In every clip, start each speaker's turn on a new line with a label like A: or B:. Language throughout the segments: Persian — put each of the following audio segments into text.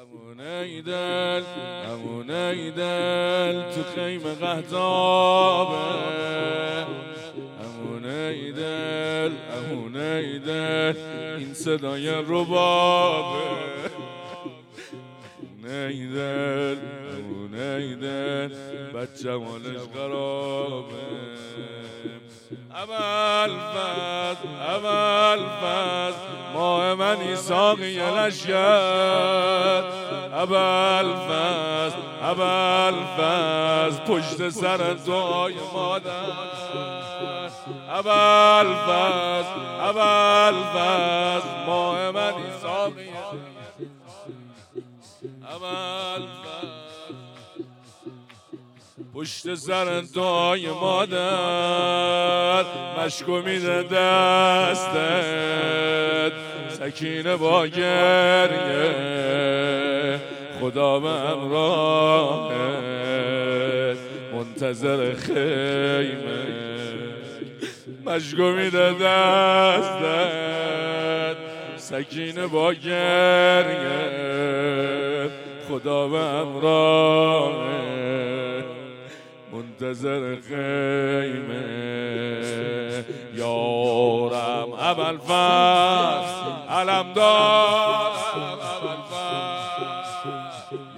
A: امونه دل امونه دل تو خیمه قهتابه امونه دل امونه دل این صدای ربابه نیدل امونه دل بچه مالش قرابه اول فز اول فز ماه من ایساقی لشکر اول فز فز پشت سر دعای مادر. اول فز اول فز ماه من ایساقی اول پشت سر دعای مادر مشکو میده دستت سکینه با گریه. خدا به همراهت منتظر خیمه. مشکو میده دستت سکینه با گریه. خدا به همراهت منتظر خیمه. یارم اول فصل علم دارم اول فصل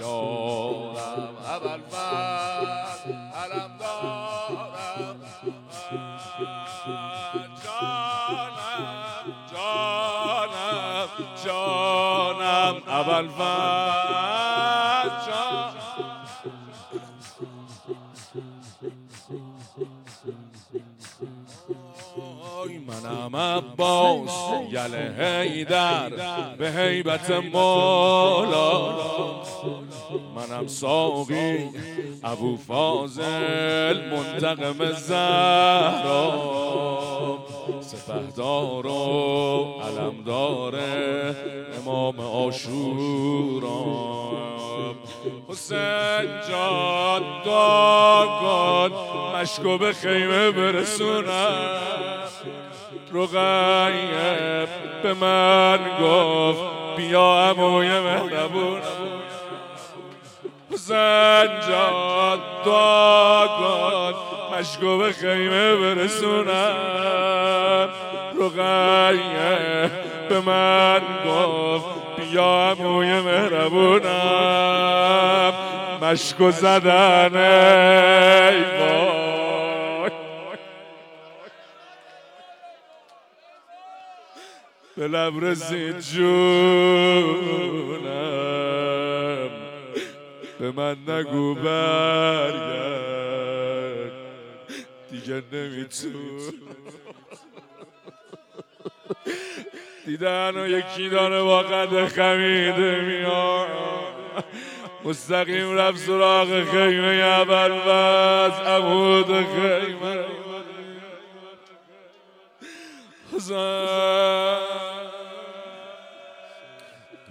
A: یارم اول فصل علم دارم جانم جانم جانم اول منم عباس یل حیدر به حیبت مولا. منم ساقی ابو فاضل منتقم زهرا. سپهدار و علم داره امام آشورا. حسین جان داگان مشکو به خیمه برسونم. رقیب به من گفت بیا اموی مهربون حسین جان داگان مشکو به خیمه برسونم. رقیه به من گفت بیا اموی مهربونم. مشکو زدن ای وای. به لب رسید جونم. به من نگو برگرد. دیگه نمیتون دیدن و یکی داره با قد خمیده میاد. مستقیم رفت سراغ خیمه اول بس عمود خیمه.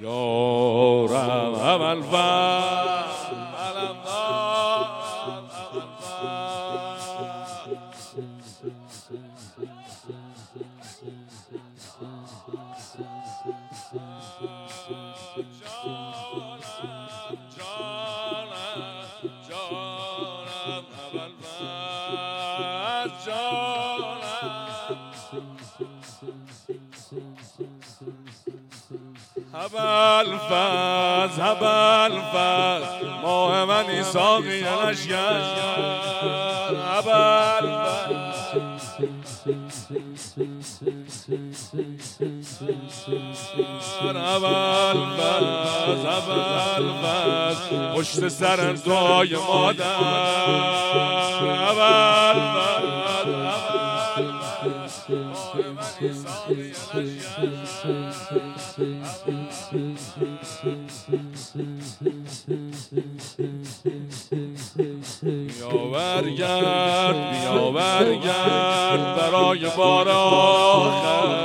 A: یارم اول علم هبل فز هبل فز ماه من ایساقی لشگر هبل فز پشت سر دعای مادر برگرد بیا برگرد برای بار آخر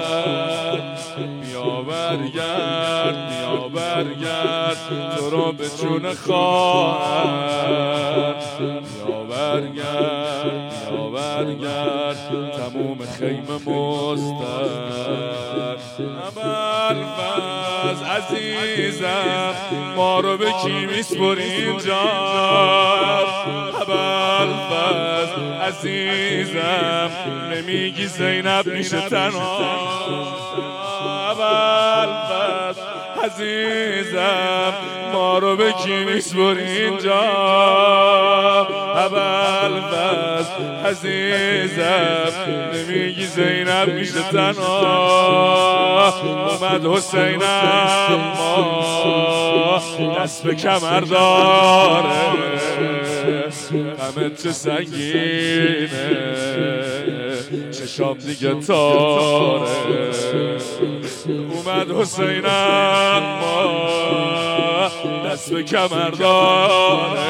A: بیا برگرد برگرد تو رو به جون خواهر یا برگرد یا برگرد تموم خیمه مستر اول فز عزیزم ما رو به کی میسپری اینجا اول فز عزیزم نمیگی زینب میشه تنها. عزیزم ما رو به کی میسپری اینجا اول فز عزیزم نمیگی زینب میشه تنها. اومد حسین اما دست به کمر داره. غمت چه سنگینه چشام دیگه تاره. اومد حسین اما دست به کمر داره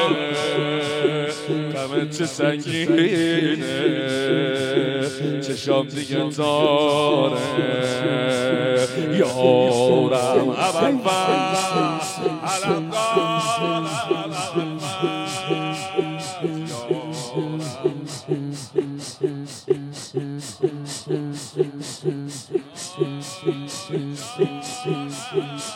A: غمت چه سنگینه چشام دیگه تاره. یارم اول یه بار